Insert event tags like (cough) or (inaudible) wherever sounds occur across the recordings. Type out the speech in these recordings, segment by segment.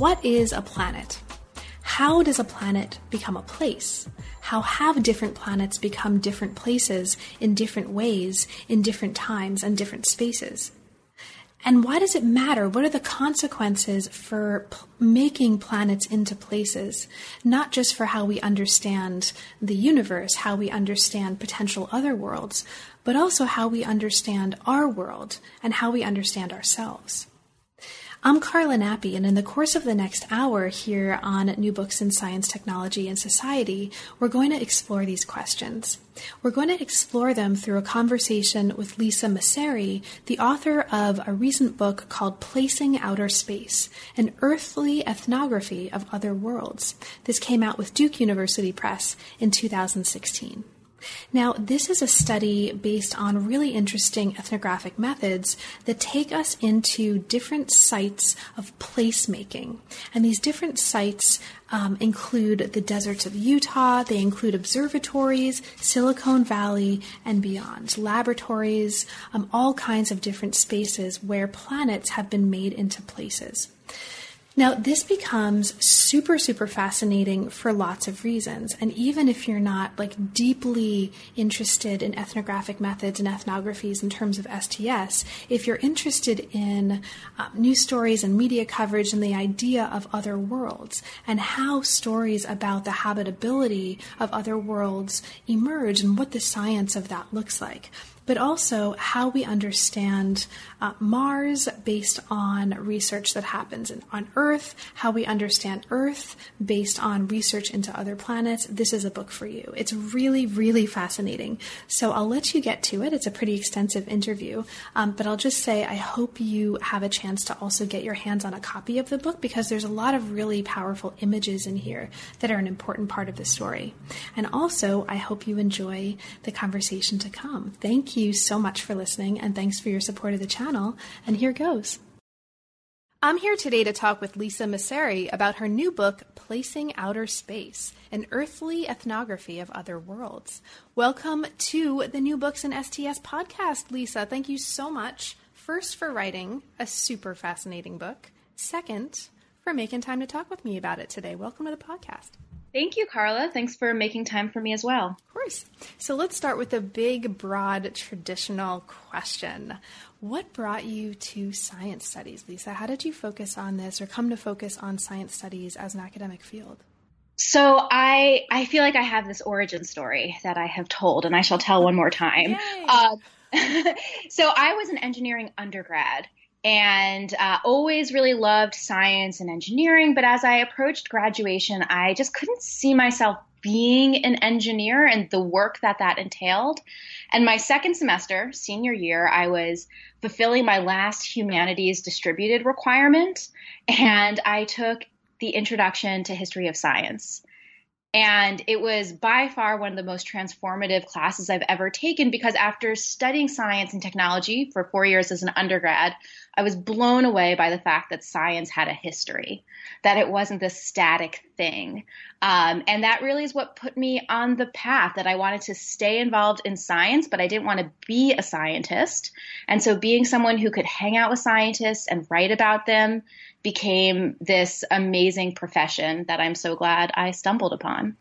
What is a planet? How does a planet become a place? How have different planets become different places in different ways, in different times and different spaces? And why does it matter? What are the consequences for p- making planets into places? Not just for how we understand the universe, how we understand potential other worlds, but also how we understand our world and how we understand ourselves. I'm Carla Nappi, and in the course of the next hour here on New Books in Science, Technology, and Society, we're going to explore these questions. We're going to explore them through a conversation with Lisa Messeri, the author of a recent book called Placing Outer Space An Earthly Ethnography of Other Worlds. This came out with Duke University Press in 2016. Now, this is a study based on really interesting ethnographic methods that take us into different sites of placemaking. And these different sites um, include the deserts of Utah, they include observatories, Silicon Valley, and beyond, laboratories, um, all kinds of different spaces where planets have been made into places. Now, this becomes super, super fascinating for lots of reasons. And even if you're not like deeply interested in ethnographic methods and ethnographies in terms of STS, if you're interested in um, news stories and media coverage and the idea of other worlds and how stories about the habitability of other worlds emerge and what the science of that looks like, but also how we understand uh, Mars based on research that happens in, on Earth, how we understand Earth based on research into other planets. This is a book for you. It's really, really fascinating. So I'll let you get to it. It's a pretty extensive interview, um, but I'll just say I hope you have a chance to also get your hands on a copy of the book because there's a lot of really powerful images in here that are an important part of the story. And also, I hope you enjoy the conversation to come. Thank you you so much for listening and thanks for your support of the channel. And here goes. I'm here today to talk with Lisa Messeri about her new book, Placing Outer Space An Earthly Ethnography of Other Worlds. Welcome to the New Books in STS podcast, Lisa. Thank you so much. First, for writing a super fascinating book. Second, for making time to talk with me about it today. Welcome to the podcast. Thank you, Carla. Thanks for making time for me as well. Of course. So let's start with a big, broad, traditional question. What brought you to science studies, Lisa? How did you focus on this or come to focus on science studies as an academic field? So I I feel like I have this origin story that I have told, and I shall tell one more time. Uh, (laughs) so I was an engineering undergrad, and uh, always really loved science and engineering. But as I approached graduation, I just couldn't see myself being an engineer and the work that that entailed. And my second semester, senior year, I was fulfilling my last humanities distributed requirement, and I took the introduction to history of science. And it was by far one of the most transformative classes I've ever taken because after studying science and technology for four years as an undergrad, I was blown away by the fact that science had a history, that it wasn't this static thing. Um, and that really is what put me on the path that I wanted to stay involved in science, but I didn't want to be a scientist. And so being someone who could hang out with scientists and write about them became this amazing profession that I'm so glad I stumbled upon.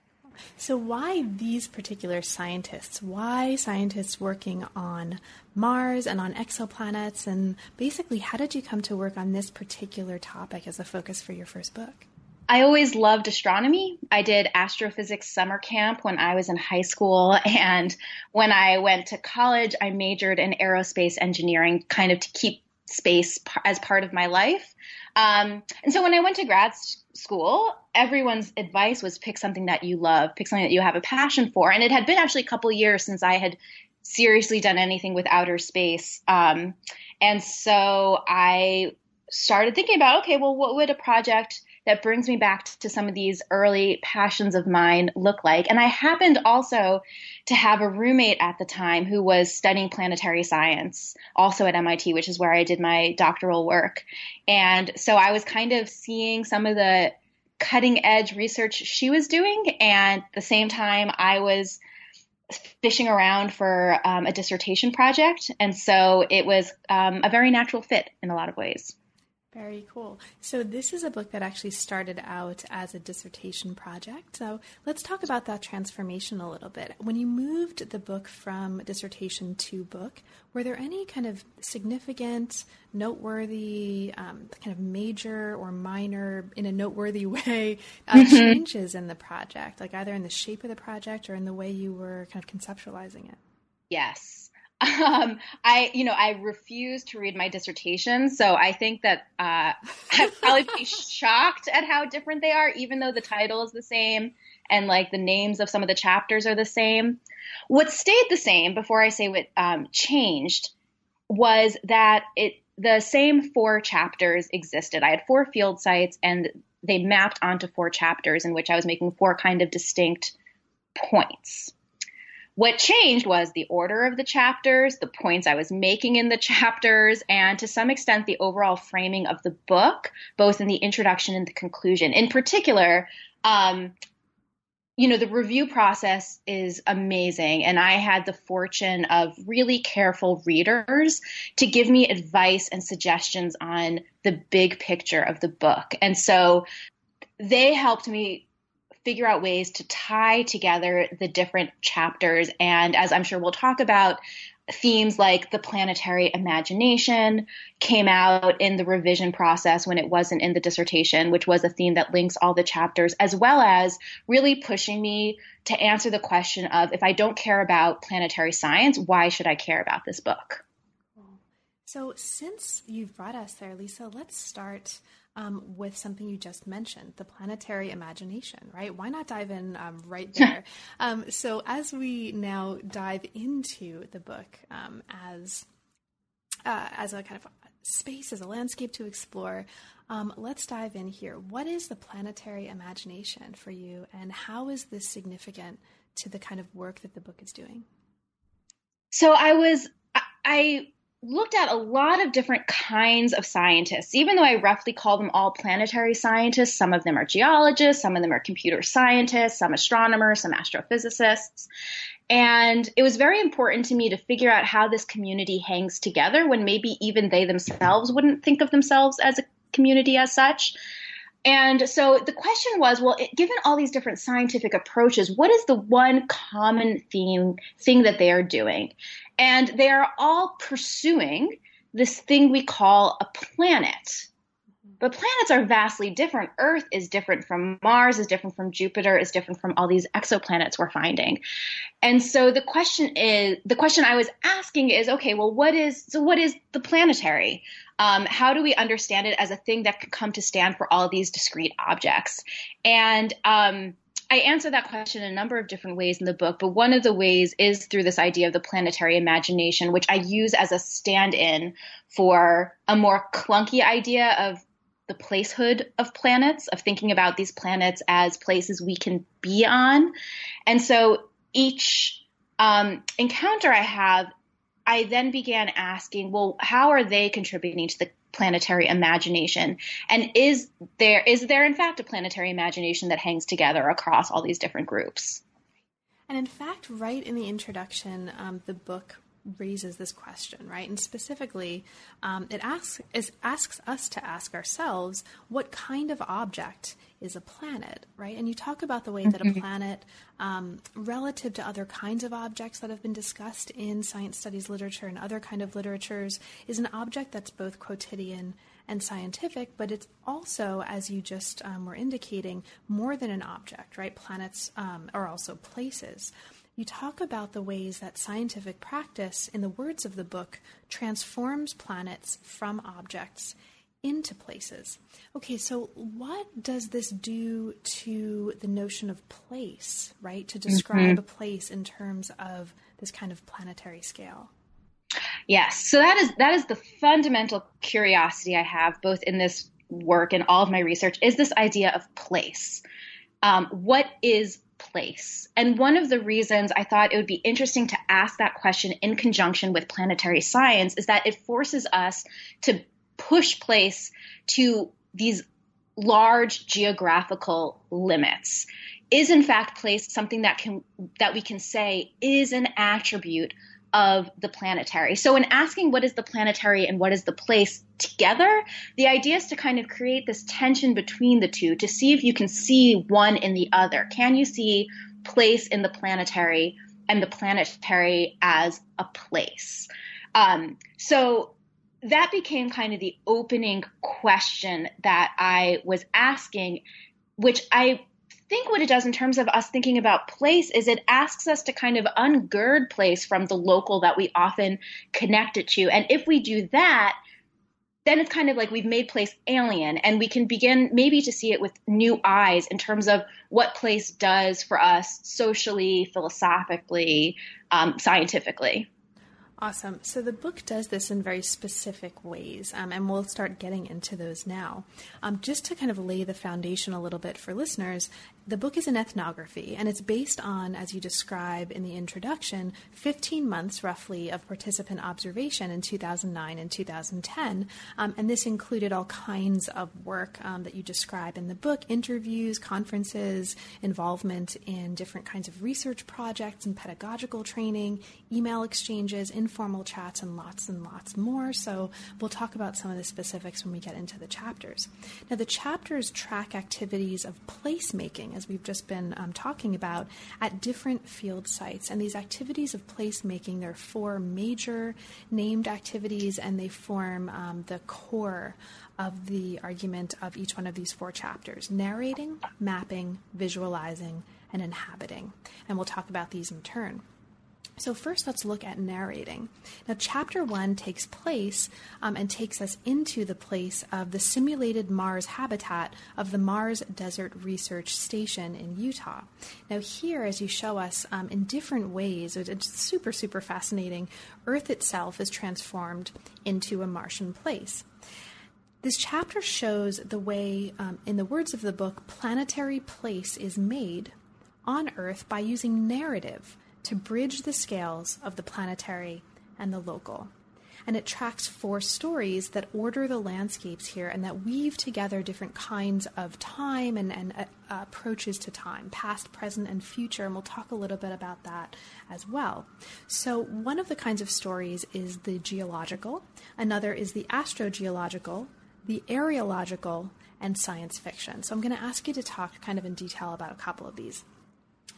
So, why these particular scientists? Why scientists working on Mars and on exoplanets? And basically, how did you come to work on this particular topic as a focus for your first book? I always loved astronomy. I did astrophysics summer camp when I was in high school. (laughs) And when I went to college, I majored in aerospace engineering, kind of to keep space as part of my life. Um, and so when I went to grad school, everyone's advice was pick something that you love, pick something that you have a passion for. And it had been actually a couple years since I had seriously done anything with outer space. Um, and so I started thinking about okay, well, what would a project that brings me back to some of these early passions of mine look like? And I happened also to have a roommate at the time who was studying planetary science, also at MIT, which is where I did my doctoral work. And so I was kind of seeing some of the cutting edge research she was doing. And at the same time, I was fishing around for um, a dissertation project. And so it was um, a very natural fit in a lot of ways. Very cool. So, this is a book that actually started out as a dissertation project. So, let's talk about that transformation a little bit. When you moved the book from dissertation to book, were there any kind of significant, noteworthy, um, kind of major or minor, in a noteworthy (laughs) way, uh, mm-hmm. changes in the project, like either in the shape of the project or in the way you were kind of conceptualizing it? Yes. (laughs) Um, I, you know, I refuse to read my dissertation, so I think that uh, (laughs) I'd probably be shocked at how different they are, even though the title is the same and like the names of some of the chapters are the same. What stayed the same before I say what um, changed was that it the same four chapters existed. I had four field sites, and they mapped onto four chapters in which I was making four kind of distinct points. What changed was the order of the chapters, the points I was making in the chapters, and to some extent the overall framing of the book, both in the introduction and the conclusion. In particular, um, you know, the review process is amazing. And I had the fortune of really careful readers to give me advice and suggestions on the big picture of the book. And so they helped me figure out ways to tie together the different chapters. And as I'm sure we'll talk about, themes like the planetary imagination came out in the revision process when it wasn't in the dissertation, which was a theme that links all the chapters, as well as really pushing me to answer the question of if I don't care about planetary science, why should I care about this book? So, since you've brought us there, Lisa, let's start um, with something you just mentioned, the planetary imagination, right? Why not dive in um, right there? um, so, as we now dive into the book um, as uh, as a kind of space, as a landscape to explore, um, let's dive in here. What is the planetary imagination for you, and how is this significant to the kind of work that the book is doing? So, I was I looked at a lot of different kinds of scientists, even though I roughly call them all planetary scientists. Some of them are geologists, some of them are computer scientists, some astronomers, some astrophysicists. And it was very important to me to figure out how this community hangs together when maybe even they themselves wouldn't think of themselves as a community as such. And so the question was, well, it, given all these different scientific approaches, what is the one common theme thing that they are doing? And they are all pursuing this thing we call a planet. But planets are vastly different. Earth is different from Mars, is different from Jupiter, is different from all these exoplanets we're finding. And so the question is the question I was asking is okay, well, what is so what is the planetary? Um, how do we understand it as a thing that can come to stand for all these discrete objects? And um, I answer that question in a number of different ways in the book, but one of the ways is through this idea of the planetary imagination, which I use as a stand in for a more clunky idea of the placehood of planets, of thinking about these planets as places we can be on. And so each um, encounter I have, I then began asking, well, how are they contributing to the planetary imagination? And is there is there in fact a planetary imagination that hangs together across all these different groups? And in fact right in the introduction um, the book raises this question, right? And specifically, um, it asks is, asks us to ask ourselves what kind of object is a planet, right? And you talk about the way that a mm-hmm. planet, um, relative to other kinds of objects that have been discussed in science studies literature and other kind of literatures, is an object that's both quotidian and scientific, but it's also, as you just um, were indicating, more than an object, right? Planets um, are also places you talk about the ways that scientific practice, in the words of the book, transforms planets from objects into places. Okay, so what does this do to the notion of place, right? To describe mm-hmm. a place in terms of this kind of planetary scale? Yes. So that is that is the fundamental curiosity I have both in this work and all of my research is this idea of place. Um, what is place? And one of the reasons I thought it would be interesting to ask that question in conjunction with planetary science is that it forces us to push place to these large geographical limits is in fact place something that can that we can say is an attribute of the planetary. So, in asking what is the planetary and what is the place together, the idea is to kind of create this tension between the two to see if you can see one in the other. Can you see place in the planetary and the planetary as a place? Um, so, that became kind of the opening question that I was asking, which I think what it does in terms of us thinking about place is it asks us to kind of ungird place from the local that we often connect it to. And if we do that, then it's kind of like we've made place alien and we can begin maybe to see it with new eyes in terms of what place does for us socially, philosophically, um, scientifically. Awesome. So the book does this in very specific ways, um, and we'll start getting into those now. Um, just to kind of lay the foundation a little bit for listeners, the book is an ethnography, and it's based on, as you describe in the introduction, 15 months roughly of participant observation in 2009 and 2010. Um, and this included all kinds of work um, that you describe in the book interviews, conferences, involvement in different kinds of research projects and pedagogical training, email exchanges, informal chats, and lots and lots more. So we'll talk about some of the specifics when we get into the chapters. Now, the chapters track activities of placemaking as we've just been um, talking about, at different field sites. And these activities of placemaking, there are four major named activities, and they form um, the core of the argument of each one of these four chapters narrating, mapping, visualizing, and inhabiting. And we'll talk about these in turn. So, first, let's look at narrating. Now, chapter one takes place um, and takes us into the place of the simulated Mars habitat of the Mars Desert Research Station in Utah. Now, here, as you show us um, in different ways, it's super, super fascinating. Earth itself is transformed into a Martian place. This chapter shows the way, um, in the words of the book, planetary place is made on Earth by using narrative to bridge the scales of the planetary and the local. And it tracks four stories that order the landscapes here and that weave together different kinds of time and, and uh, approaches to time, past, present, and future. And we'll talk a little bit about that as well. So, one of the kinds of stories is the geological, another is the astrogeological, the areological, and science fiction. So, I'm going to ask you to talk kind of in detail about a couple of these.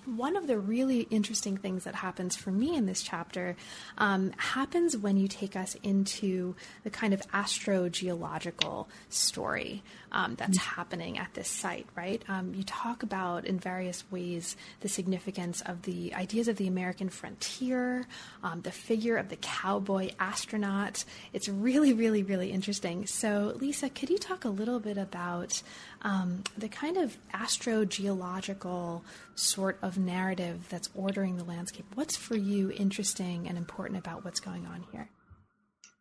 One of the really interesting things that happens for me in this chapter um, happens when you take us into the kind of astrogeological story um, that's mm-hmm. happening at this site, right? Um, you talk about in various ways the significance of the ideas of the American frontier, um, the figure of the cowboy astronaut. It's really, really, really interesting. So, Lisa, could you talk a little bit about um, the kind of astrogeological sort of narrative that's ordering the landscape? What's for you interesting and important about what's going on here?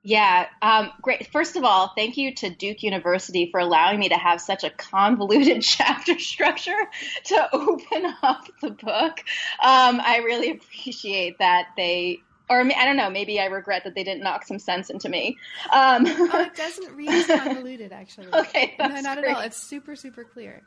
Yeah, um, great. First of all, thank you to Duke University for allowing me to have such a convoluted (laughs) chapter structure to (laughs) open up the book. Um, I really appreciate that they, or I don't know, maybe I regret that they didn't knock some sense into me. Um, oh, it doesn't read as convoluted, actually. (laughs) okay, no, not great. at all. It's super, super clear.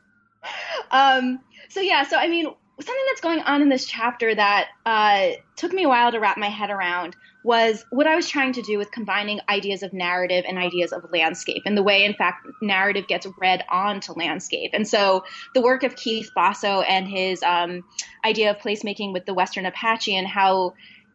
Um, so yeah, so I mean, something that's going on in this chapter that uh, took me a while to wrap my head around was what I was trying to do with combining ideas of narrative and ideas of landscape, and the way, in fact, narrative gets read onto landscape. And so, the work of Keith Basso and his um, idea of placemaking with the Western Apache and how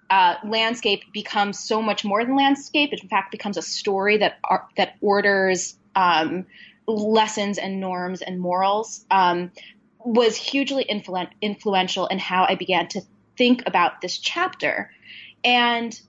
uh, landscape becomes so much more than landscape. It, in fact, becomes a story that that orders um, lessons and norms and morals. Um, was hugely influ- influential in how I began to think about this chapter. And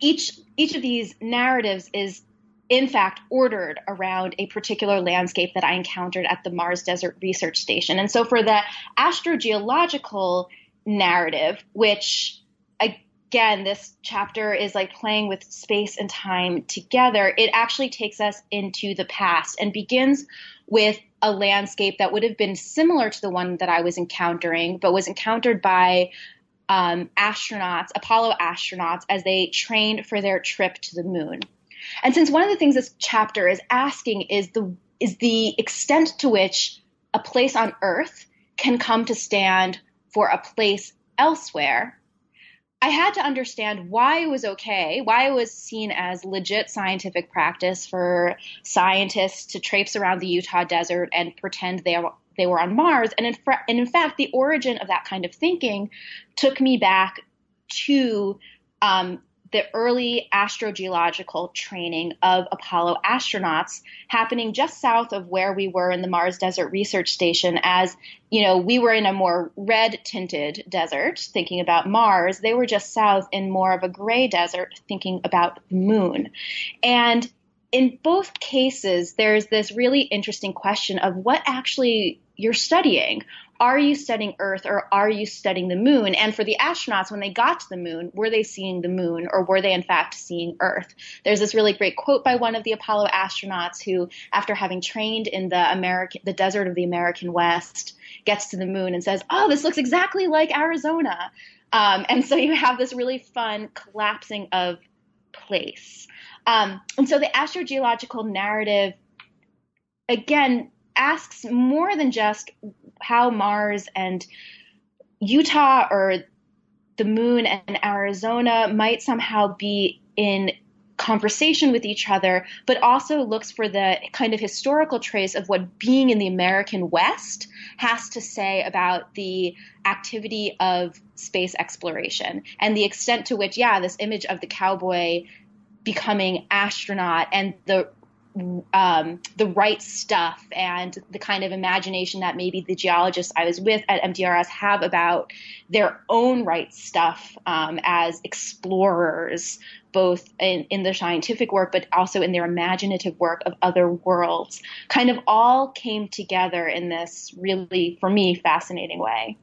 each each of these narratives is in fact ordered around a particular landscape that I encountered at the Mars Desert Research Station. And so for the astrogeological narrative, which again, this chapter is like playing with space and time together. It actually takes us into the past and begins with a landscape that would have been similar to the one that I was encountering, but was encountered by um, astronauts, Apollo astronauts, as they trained for their trip to the moon. And since one of the things this chapter is asking is the is the extent to which a place on Earth can come to stand for a place elsewhere, I had to understand why it was okay, why it was seen as legit scientific practice for scientists to traipse around the Utah desert and pretend they are, they were on Mars. And in, and in fact, the origin of that kind of thinking took me back to um, the early astrogeological training of Apollo astronauts happening just south of where we were in the Mars Desert Research Station. As you know, we were in a more red tinted desert thinking about Mars. They were just south in more of a gray desert thinking about the moon. And in both cases, there's this really interesting question of what actually you're studying are you studying Earth or are you studying the moon? And for the astronauts, when they got to the moon, were they seeing the moon or were they in fact seeing Earth? There's this really great quote by one of the Apollo astronauts who, after having trained in the American, the desert of the American West, gets to the moon and says, "Oh, this looks exactly like Arizona." Um, and so you have this really fun collapsing of place. Um, and so the astrogeological narrative, again, asks more than just how Mars and Utah or the moon and Arizona might somehow be in conversation with each other, but also looks for the kind of historical trace of what being in the American West has to say about the activity of space exploration and the extent to which, yeah, this image of the cowboy becoming astronaut and the um, the right stuff and the kind of imagination that maybe the geologists I was with at MDRS have about their own right stuff um, as explorers, both in, in the scientific work, but also in their imaginative work of other worlds, kind of all came together in this really, for me, fascinating way.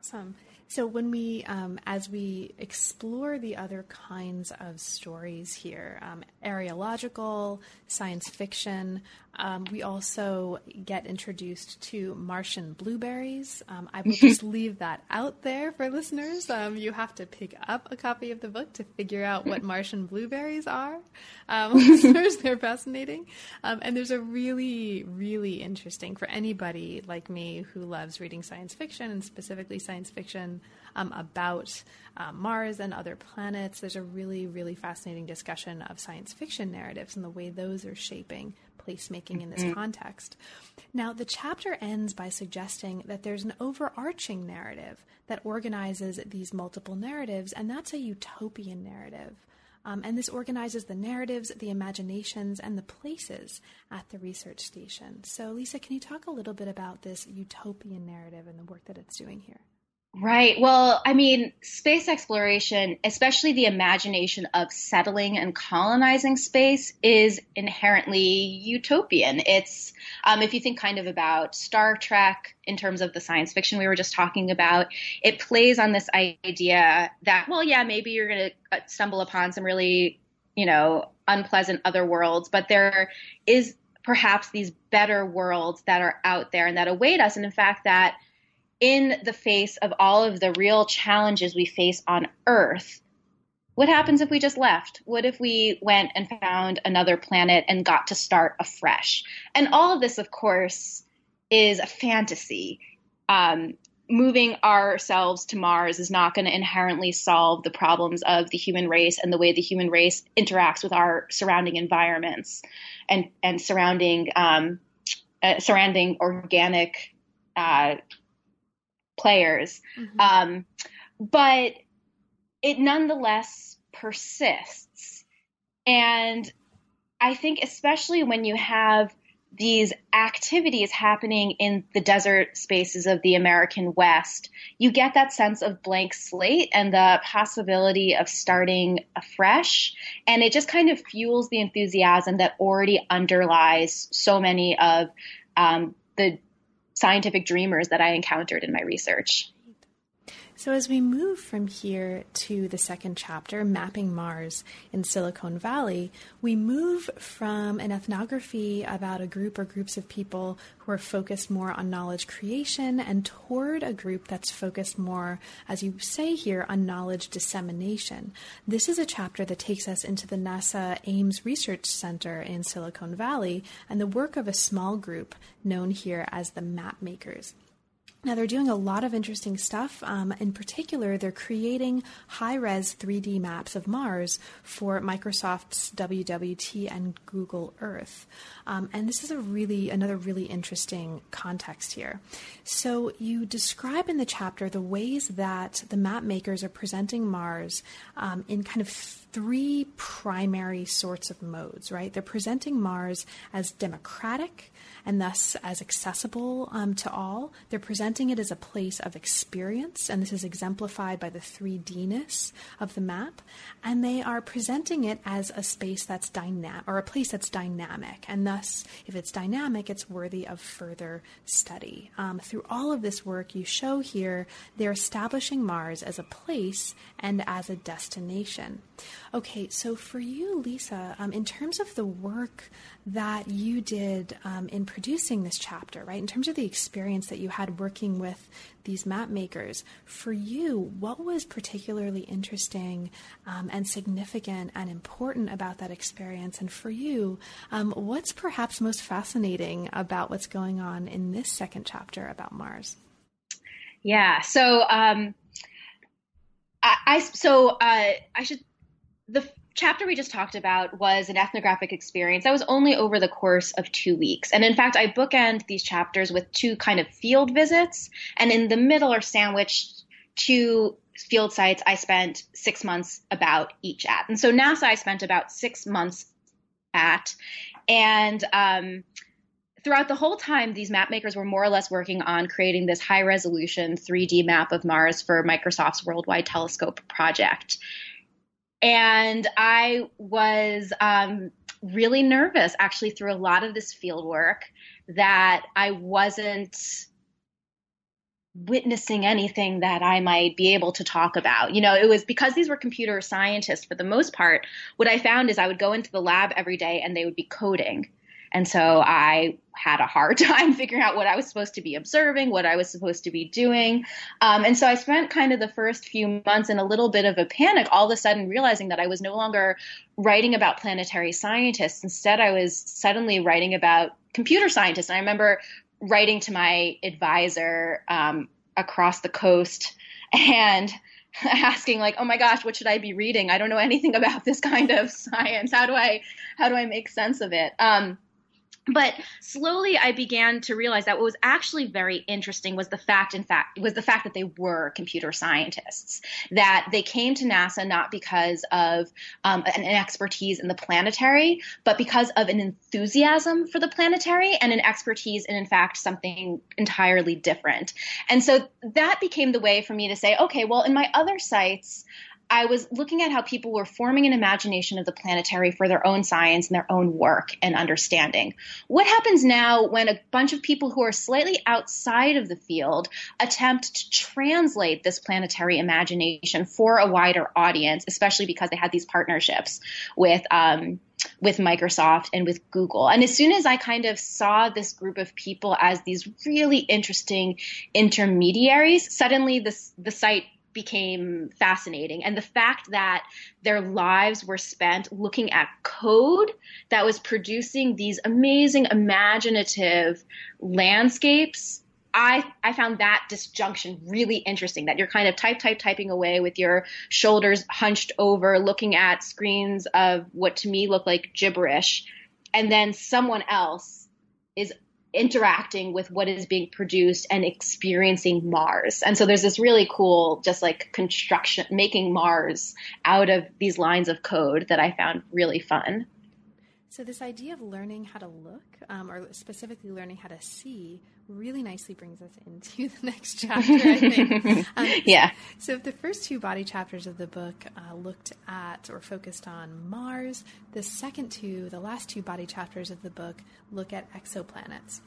Awesome. So, when we, um, as we explore the other kinds of stories here, um, areological, science fiction, um, we also get introduced to Martian blueberries. Um, I will (laughs) just leave that out there for listeners. Um, you have to pick up a copy of the book to figure out what Martian blueberries are. Um, (laughs) listeners, they're fascinating. Um, and there's a really, really interesting for anybody like me who loves reading science fiction and specifically science fiction um, about uh, Mars and other planets. There's a really, really fascinating discussion of science fiction narratives and the way those are shaping placemaking in this mm-hmm. context. Now, the chapter ends by suggesting that there's an overarching narrative that organizes these multiple narratives, and that's a utopian narrative. Um, and this organizes the narratives, the imaginations, and the places at the research station. So, Lisa, can you talk a little bit about this utopian narrative and the work that it's doing here? Right. Well, I mean, space exploration, especially the imagination of settling and colonizing space, is inherently utopian. It's, um, if you think kind of about Star Trek in terms of the science fiction we were just talking about, it plays on this idea that, well, yeah, maybe you're going to uh, stumble upon some really, you know, unpleasant other worlds, but there is perhaps these better worlds that are out there and that await us. And in fact, that in the face of all of the real challenges we face on Earth, what happens if we just left? What if we went and found another planet and got to start afresh? And all of this, of course, is a fantasy. Um, moving ourselves to Mars is not going to inherently solve the problems of the human race and the way the human race interacts with our surrounding environments and and surrounding um, uh, surrounding organic uh, players. Mm-hmm. Um, but it nonetheless persists. And I think, especially when you have these activities happening in the desert spaces of the American West, you get that sense of blank slate and the possibility of starting afresh. And it just kind of fuels the enthusiasm that already underlies so many of um, the scientific dreamers that I encountered in my research. So, as we move from here to the second chapter, Mapping Mars in Silicon Valley, we move from an ethnography about a group or groups of people who are focused more on knowledge creation and toward a group that's focused more, as you say here, on knowledge dissemination. This is a chapter that takes us into the NASA Ames Research Center in Silicon Valley and the work of a small group known here as the Map Makers. Now, they're doing a lot of interesting stuff. Um, in particular, they're creating high res 3D maps of Mars for Microsoft's WWT and Google Earth. Um, and this is a really, another really interesting context here. So, you describe in the chapter the ways that the map makers are presenting Mars um, in kind of three primary sorts of modes, right? They're presenting Mars as democratic and thus as accessible um, to all. They're presenting it as a place of experience, and this is exemplified by the 3Dness of the map. And they are presenting it as a space that's dynamic, or a place that's dynamic, and thus, if it's dynamic, it's worthy of further study. Um, through all of this work, you show here they're establishing Mars as a place and as a destination. Okay, so for you, Lisa, um, in terms of the work that you did um, in producing this chapter, right? In terms of the experience that you had working with these map makers, for you, what was particularly interesting um, and significant and important about that experience? And for you, um, what's perhaps most fascinating about what's going on in this second chapter about Mars? Yeah. So, um, I, I, so uh, I should the chapter we just talked about was an ethnographic experience that was only over the course of two weeks. And in fact, I bookend these chapters with two kind of field visits. And in the middle are sandwiched two field sites I spent six months about each at. And so NASA I spent about six months at. And um, throughout the whole time, these map makers were more or less working on creating this high resolution 3D map of Mars for Microsoft's Worldwide Telescope project. And I was um, really nervous actually through a lot of this field work that I wasn't witnessing anything that I might be able to talk about. You know, it was because these were computer scientists for the most part. What I found is I would go into the lab every day and they would be coding. And so I had a hard (laughs) time figuring out what I was supposed to be observing, what I was supposed to be doing. Um, and so I spent kind of the first few months in a little bit of a panic, all of a sudden realizing that I was no longer writing about planetary scientists. Instead, I was suddenly writing about computer scientists. And I remember writing to my advisor um, across the coast and (laughs) asking like oh my gosh what should i be reading i don't know anything about this kind of (laughs) science how do i how do i make sense of it um, but slowly i began to realize that what was actually very interesting was the fact in fact was the fact that they were computer scientists that they came to nasa not because of um, an, an, expertise in the planetary but because of an enthusiasm for the planetary and an expertise in in fact something entirely different. And so that became the way for me to say okay well in my other sites I was looking at how people were forming an imagination of the planetary for their own science and their own work and understanding. What happens now when a bunch of people who are slightly outside of the field attempt to translate this planetary imagination for a wider audience, especially because they had these partnerships with um, with Microsoft and with Google. And as soon as I kind of saw this group of people as these really interesting intermediaries, suddenly this the site became fascinating. And the fact that their lives were spent looking at code that was producing these amazing, imaginative landscapes. I, I found that disjunction really interesting that you're kind of type, type, typing away with your shoulders hunched over, looking at screens of what to me look like gibberish. And then someone else is interacting with what is being produced and experiencing Mars. And so there's this really cool, just like construction, making Mars out of these lines of code that I found really fun. So, this idea of learning how to look, um, or specifically learning how to see, really nicely brings us into (laughs) the next chapter, I think. (laughs) Um, yeah. So, if the first two body chapters of the book uh, looked at or focused on Mars, the second two, the last two body chapters of the book, look at exoplanets.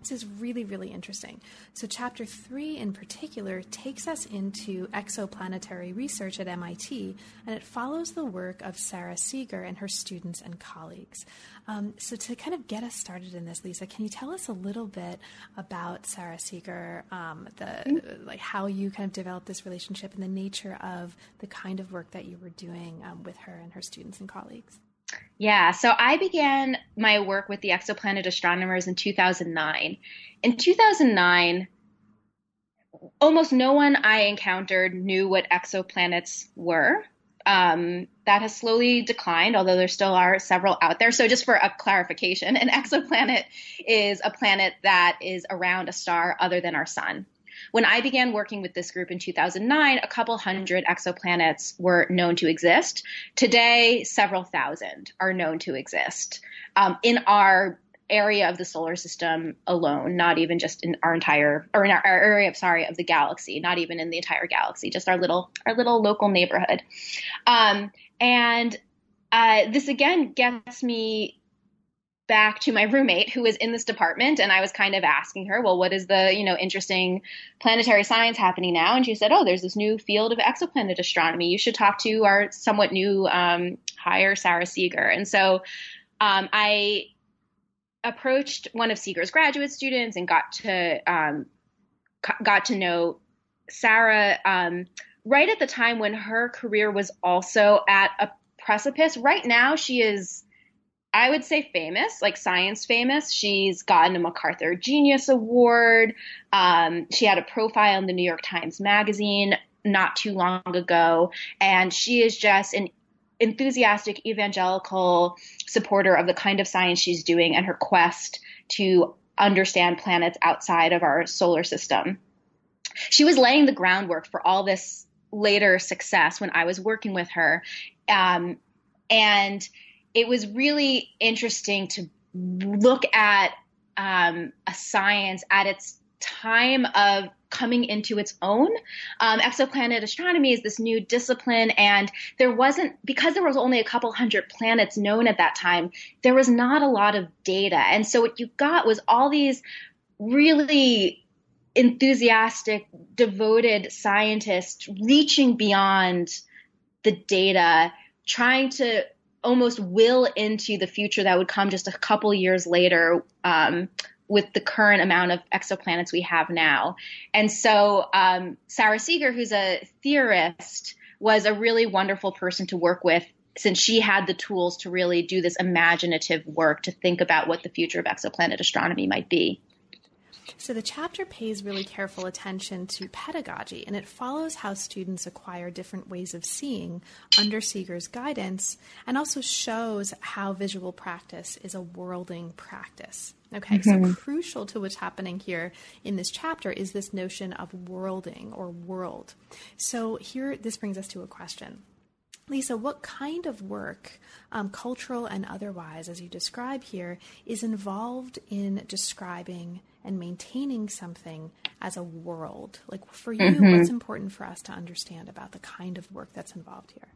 This is really, really interesting. So, chapter three in particular takes us into exoplanetary research at MIT, and it follows the work of Sara Seager and her students and colleagues. Um, so, to kind of get us started in this, Lisa, can you tell us a little bit about Sara Seager, um, the like how you kind of developed this relationship and the nature of the kind of work that you were doing um, with her and her students and colleagues? Yeah, so I began my work with the exoplanet astronomers in 2009. In 2009, almost no one I encountered knew what exoplanets were. Um, that has slowly declined, although there still are several out there. So, just for a clarification, an (laughs) exoplanet is a planet that is around a star other than our sun. When I began working with this group in 2009, a couple hundred exoplanets were known to exist. Today, several thousand are known to exist um, in our area of the solar system alone, not even just in our entire or in our, our area sorry of the galaxy, not even in the entire galaxy, just our little our little local neighborhood. Um, and uh, this again gets me back to my roommate who was in this department and I was kind of asking her, well, what is the, you know, interesting planetary science happening now? And she said, oh, there's this new field of exoplanet astronomy. You should talk to our somewhat new um, hire, Sara Seager. And so um, I approached one of Seager's graduate students and got to um, got to know Sara um, right at the time when her career was also at a precipice. Right now, she is I would say famous, like science famous. She's gotten a MacArthur Genius Award. Um, she had a profile in the New York Times Magazine not too long ago, and she is just an enthusiastic evangelical supporter of the kind of science she's doing and her quest to understand planets outside of our solar system. She was laying the groundwork for all this later success when I was working with her. Um, and it was really interesting to look at um, a science at its time of coming into its own. Um, exoplanet astronomy is this new discipline, and there wasn't, because there was only a couple hundred planets known at that time, there was not a lot of data. And so what you got was all these really enthusiastic, devoted scientists reaching beyond the data, trying to almost will into the future that would come just a couple years later um, with the current amount of exoplanets we have now. And so um, Sara Seager, who's a theorist, was a really wonderful person to work with since she had the tools to really do this imaginative work to think about what the future of exoplanet astronomy might be. So the chapter pays really careful attention to pedagogy, and it follows how students acquire different ways of seeing under Seager's guidance, and also shows how visual practice is a worlding practice. Okay, mm-hmm. so crucial to what's happening here in this chapter is this notion of worlding or world. So here, this brings us to a question. Lisa, what kind of work, um, cultural and otherwise, as you describe here, is involved in describing and maintaining something as a world? Like for you, mm-hmm. what's important for us to understand about the kind of work that's involved here?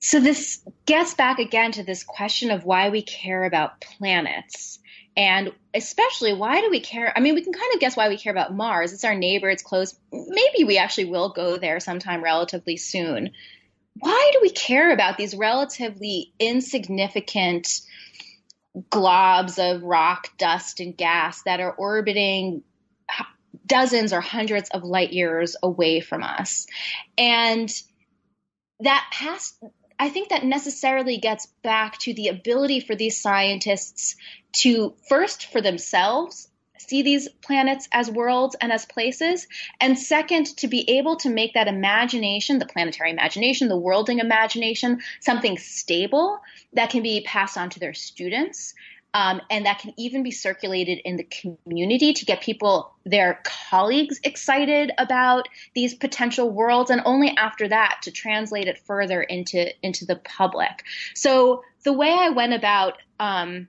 So, this gets back again to this question of why we care about planets. And especially, why do we care? I mean, we can kind of guess why we care about Mars. It's our neighbor, it's close. Maybe we actually will go there sometime relatively soon. Why do we care about these relatively insignificant globs of rock, dust, and gas that are orbiting dozens or hundreds of light years away from us? And that has I think that necessarily gets back to the ability for these scientists to first for themselves see these planets as worlds and as places and second to be able to make that imagination the planetary imagination the worlding imagination something stable that can be passed on to their students um, and that can even be circulated in the community to get people, their colleagues, excited about these potential worlds, and only after that to translate it further into into the public. So the way I went about um,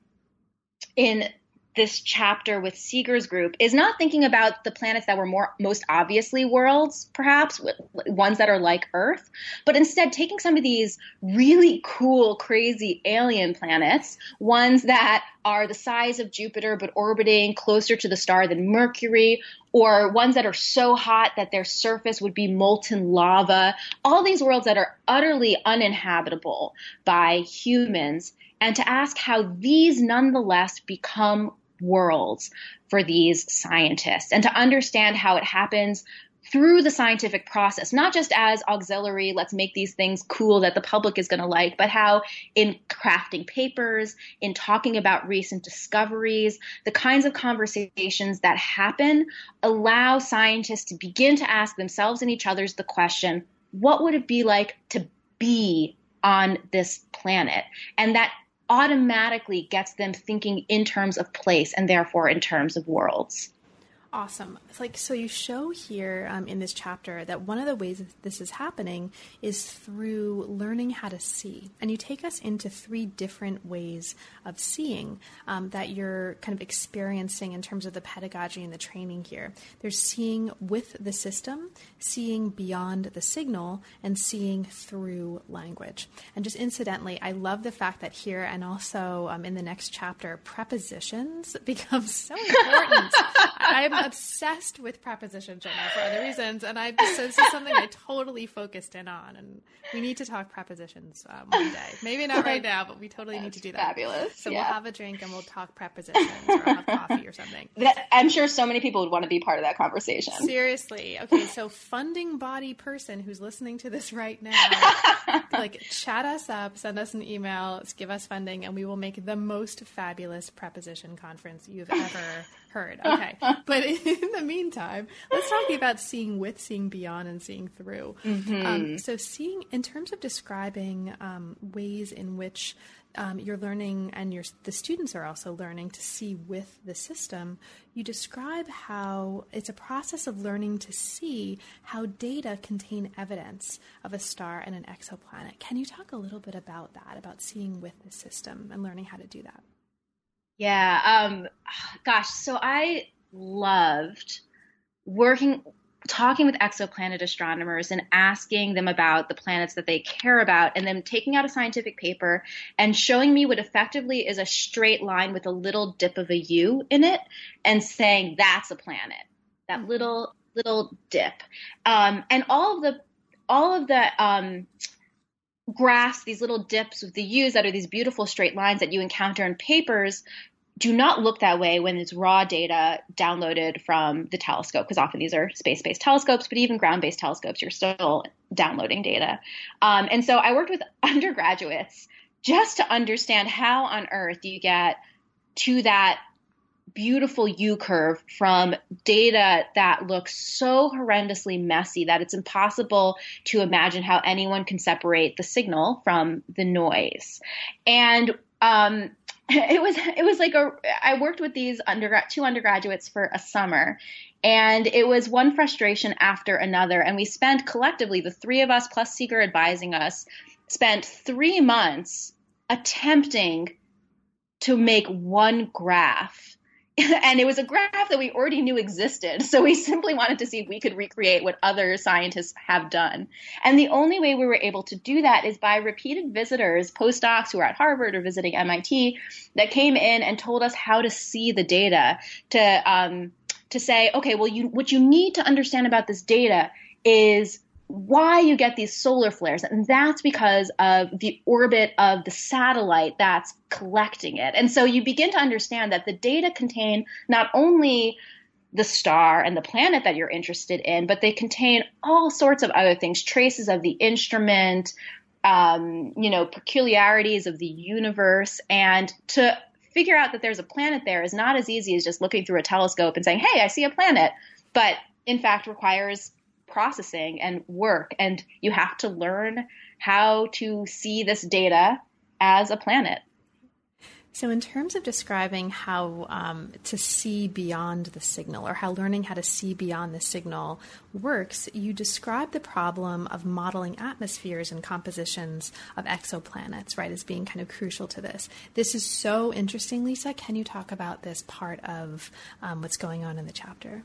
in this chapter with Seager's group is not thinking about the planets that were more most obviously worlds, perhaps ones that are like Earth, but instead taking some of these really cool, crazy alien planets, ones that are the size of Jupiter but orbiting closer to the star than Mercury, or ones that are so hot that their surface would be molten lava. All these worlds that are utterly uninhabitable by humans and to ask how these nonetheless become worlds for these scientists and to understand how it happens through the scientific process, not just as auxiliary, let's make these things cool that the public is going to like, but how in crafting papers, in talking about recent discoveries, the kinds of conversations that happen allow scientists to begin to ask themselves and each other's the question what would it be like to be on this planet? And that automatically gets them thinking in terms of place and therefore in terms of worlds awesome. It's like so you show here um, in this chapter that one of the ways that this is happening is through learning how to see, and you take us into three different ways of seeing um, that you're kind of experiencing in terms of the pedagogy and the training here. There's seeing with the system, seeing beyond the signal, and seeing through language. And just incidentally, I love the fact that here and also um, in the next chapter, prepositions (laughs) become so important. (laughs) I'm obsessed with prepositions right now for other reasons, and I so this is something I totally focused in on, and we need to talk prepositions um, one day. Maybe not right now, but we totally need to do that. Fabulous. So yeah. we'll have a drink and we'll talk prepositions or have coffee or something. (laughs) That, I'm sure so many people would want to be part of that conversation. Seriously. Okay, so funding body person who's listening to this right now, (laughs) like chat us up, send us an email, give us funding, and we will make the most fabulous preposition conference you've ever heard. Okay. (laughs) but in the meantime, let's talk about seeing with, seeing beyond, and seeing through. Mm-hmm. Um, so, seeing in terms of describing um, ways in which um, you're learning and your, the students are also learning to see with the system, you describe how it's a process of learning to see how data contain evidence of a star and an exoplanet. Can you talk a little bit about that, about seeing with the system and learning how to do that? Yeah. Um, gosh, so I loved working, talking with exoplanet astronomers and asking them about the planets that they care about, and then taking out a scientific paper and showing me what effectively is a straight line with a little dip of a U in it, and saying that's a planet. That mm-hmm. little little dip, um, and all of the all of the um, graphs, these little dips with the U's that are these beautiful straight lines that you encounter in papers do not look that way when it's raw data downloaded from the telescope, because often these are space based telescopes, but even ground based telescopes, you're still downloading data. Um, and so I worked with (laughs) undergraduates just to understand how on earth you get to that beautiful U curve from data that looks so horrendously messy that it's impossible to imagine how anyone can separate the signal from the noise. And um, (laughs) it was it was like a I worked with these undergrad two undergraduates for a summer and it was one frustration after another and we spent collectively the three of us plus Seager advising us spent 3 months attempting to make one graph and it was a graph that we already knew existed. So we simply wanted to see if we could recreate what other scientists have done. And the only way we were able to do that is by repeated visitors, postdocs who were at Harvard or visiting MIT, that came in and told us how to see the data to um, to say, okay, well, you what you need to understand about this data is why you get these solar flares. And that's because of the orbit of the satellite that's collecting it. And so you begin to understand that the data contain not only the star and the planet that you're interested in, but they contain all sorts of other things, traces of the instrument, um, you know, peculiarities of the universe. And to figure out that there's a planet there is not as easy as just looking through a telescope and saying, hey, I see a planet. But in fact requires processing and work. And you have to learn how to see this data as a planet. So, in terms of describing how um, to see beyond the signal or how learning how to see beyond the signal works, you describe the problem of modeling atmospheres and compositions of exoplanets, right, as being kind of crucial to this. This is so interesting, Lisa. Can you talk about this part of um, what's going on in the chapter?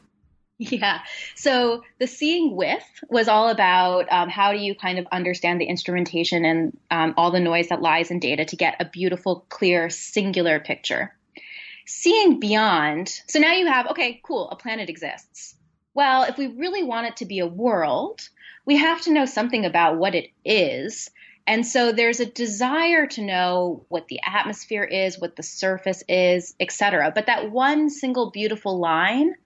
Yeah. So the seeing with was all about um, how do you kind of understand the instrumentation and um, all the noise that lies in data to get a beautiful, clear, singular picture. Seeing beyond. So now you have, okay, cool, a planet exists. Well, if we really want it to be a world, we have to know something about what it is. And so there's a desire to know what the atmosphere is, what the surface is, etc. But that one single beautiful line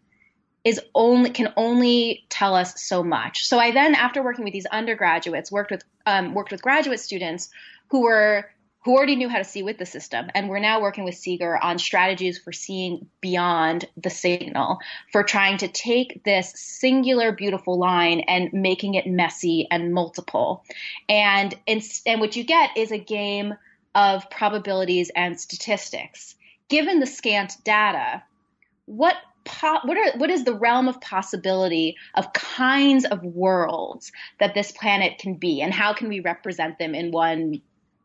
is only can only tell us so much. So I then, after working with these undergraduates, worked with um, worked with graduate students who were who already knew how to see with the system, and we're now working with Seager on strategies for seeing beyond the signal, for trying to take this singular beautiful line and making it messy and multiple, and and, and what you get is a game of probabilities and statistics. Given the scant data, what po- what are what is the realm of possibility of kinds of worlds that this planet can be and how can we represent them in one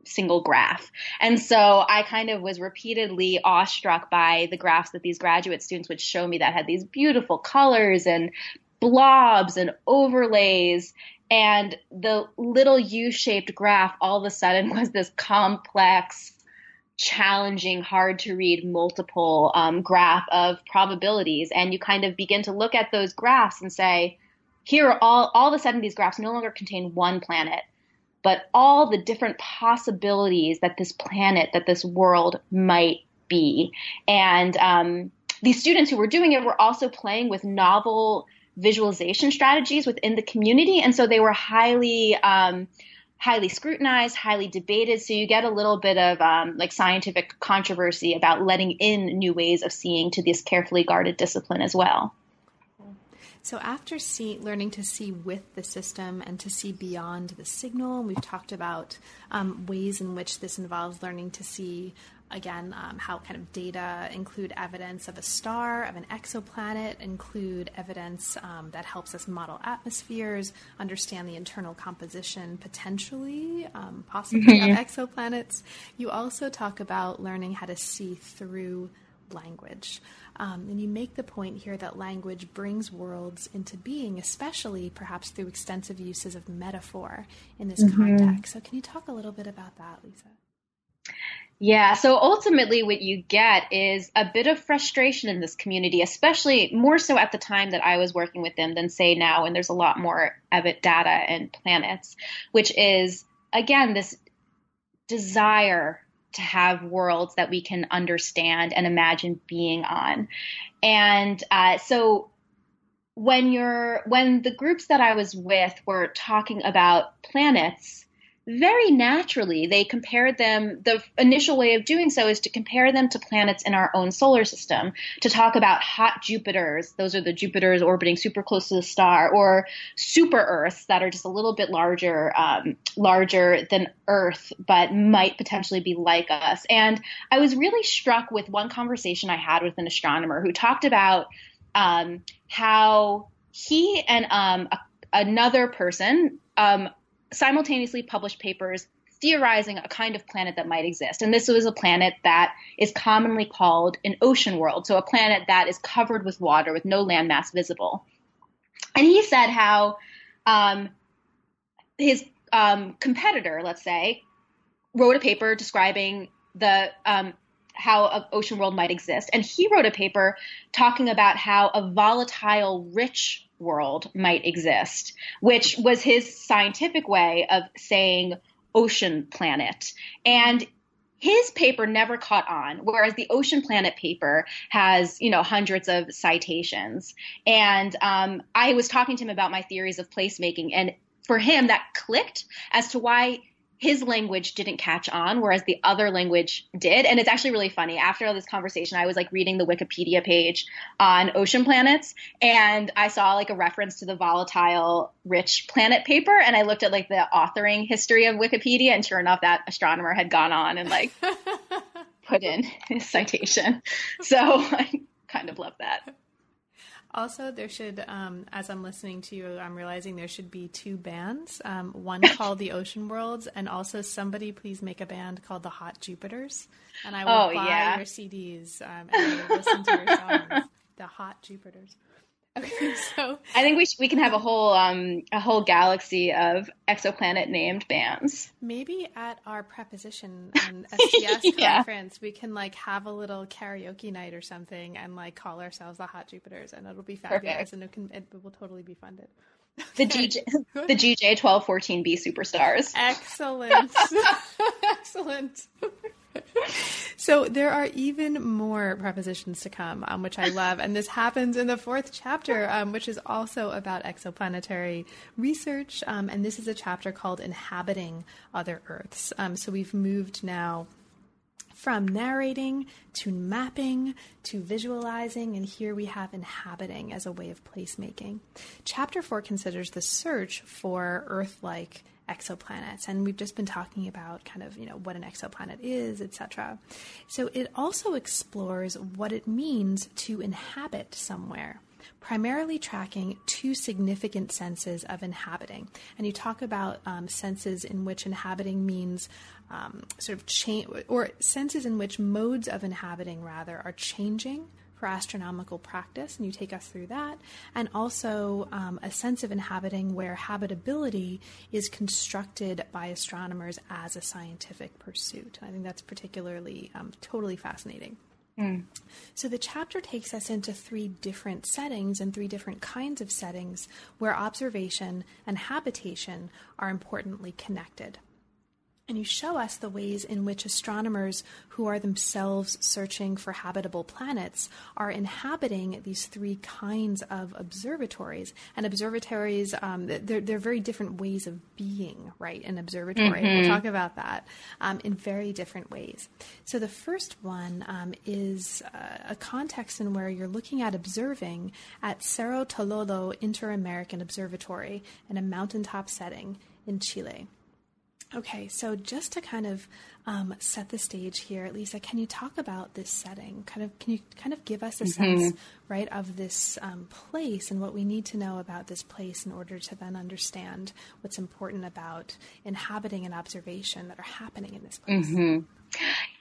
single graph. And so I kind of was repeatedly awestruck by the graphs that these graduate students would show me that had these beautiful colors and blobs and overlays. And the little U shaped graph all of a sudden (laughs) was this complex challenging, hard to read multiple um, graph of probabilities. And you kind of begin to look at those graphs and say, here, all, all of a sudden, these graphs no longer contain one planet, but all the different possibilities that this planet, that this world might be. And um, these students who were doing it were also playing with novel visualization strategies within the community. And so they were highly, um, highly scrutinized, highly debated. So you get a little bit of um, like scientific controversy about letting in new ways of seeing to this carefully guarded discipline as well. So after see, learning to see with the system and to see beyond the signal, we've talked about um, ways in which this involves learning to see again, um, how kind of data include evidence of a star, of an exoplanet, include evidence um, that helps us model atmospheres, understand the internal composition, potentially, um, possibly, mm-hmm. of (laughs) exoplanets. You also talk about learning how to see through language. Um, and you make the point here that language brings worlds into being, especially perhaps through extensive uses of metaphor in this mm-hmm. context. So, can you talk a little bit about that, Lisa? Yeah, so ultimately, what you get is a bit of frustration in this community, especially more so at the time that I was working with them than, say, now, when there's a lot more Evid data and planets, which is, again, this desire to have worlds that we can understand and imagine being on. And uh, so when you're when the groups that I was with were talking about planets, very naturally they compared them the initial way of doing so is to compare them to planets in our own solar system to talk about hot jupiters. Those are the jupiters orbiting super close to the star or super earths that are just a little bit larger um, larger than earth but might potentially be like us. And i was really struck with one conversation i had with an astronomer who talked about um, how he and um, a, another person um, simultaneously published papers theorizing a kind of planet that might exist. And this was a planet that is commonly called an ocean world, so a planet that is covered with water with no landmass visible. And he said how um, his um, competitor, let's say, wrote a paper describing the um, how an ocean world might exist, and he wrote a paper talking about how a volatile, rich world might exist, which was his scientific way of saying ocean planet. And his paper never caught on, whereas the Ocean Planet paper has, you know, hundreds of citations. And um, I was talking to him about my theories of placemaking, and for him, that clicked as to why his language didn't catch on, whereas the other language did. And it's actually really funny. After all this conversation, I was like reading the Wikipedia page on ocean planets, and I saw like a reference to the volatile rich planet paper, and I looked at like the authoring history of Wikipedia, and sure enough, that astronomer had gone on and like (laughs) put in his citation. So (laughs) I kind of love that. Also, there should, um, as I'm listening to you, I'm realizing there should be two bands. Um, one (laughs) called the Ocean Worlds, and also somebody please make a band called the Hot Jupiters. And I will oh, buy yeah. your CDs um, and listen to your songs. (laughs) The Hot Jupiters. Okay, (laughs) so I think we sh- we can have a whole um a whole galaxy of exoplanet named bands. Maybe at our preposition and (laughs) SCS yeah. conference, we can like have a little karaoke night or something, and like call ourselves the Hot Jupiters, and it'll be fabulous, Perfect. and it can it will totally be funded. The GJ (laughs) the GJ twelve fourteen B superstars. Excellent, excellent so there are even more prepositions to come, um, which I love, and this happens in the fourth chapter, um, which is also about exoplanetary research, um, and this is a chapter called "Inhabiting Other Earths." Um, so we've moved now from narrating to mapping to visualizing, and here we have inhabiting as a way of placemaking. Chapter 4 considers the search for Earth like exoplanets. And we've just been talking about kind of you know what an exoplanet is etc so it also explores what it means to inhabit somewhere primarily tracking two significant senses of inhabiting. And you talk about um, senses in which inhabiting means um, sort of change or senses in which modes of inhabiting rather are changing for astronomical practice, and you take us through that, and also um, a sense of inhabiting where habitability is constructed by astronomers as a scientific pursuit. I think that's particularly um, totally fascinating. Mm. So the chapter takes us into three different settings and three different kinds of settings where observation and habitation are importantly connected. And you show us the ways in which astronomers who are themselves searching for habitable planets are inhabiting these three kinds of observatories. And observatories, um, they're, they're very different ways of being, right? An observatory. Mm-hmm. We'll talk about that um, in very different ways. So the first one um, is uh, a context in where you're looking at observing at Cerro Tololo Inter American Observatory in a mountaintop setting in Chile. Okay, so just to kind of um, set the stage here, Lisa, can you talk about this setting? Kind of, can you kind of give us a mm-hmm. sense, right, of this um, place and what we need to know about this place in order to then understand what's important about inhabiting and observation that are happening in this place? Mm-hmm.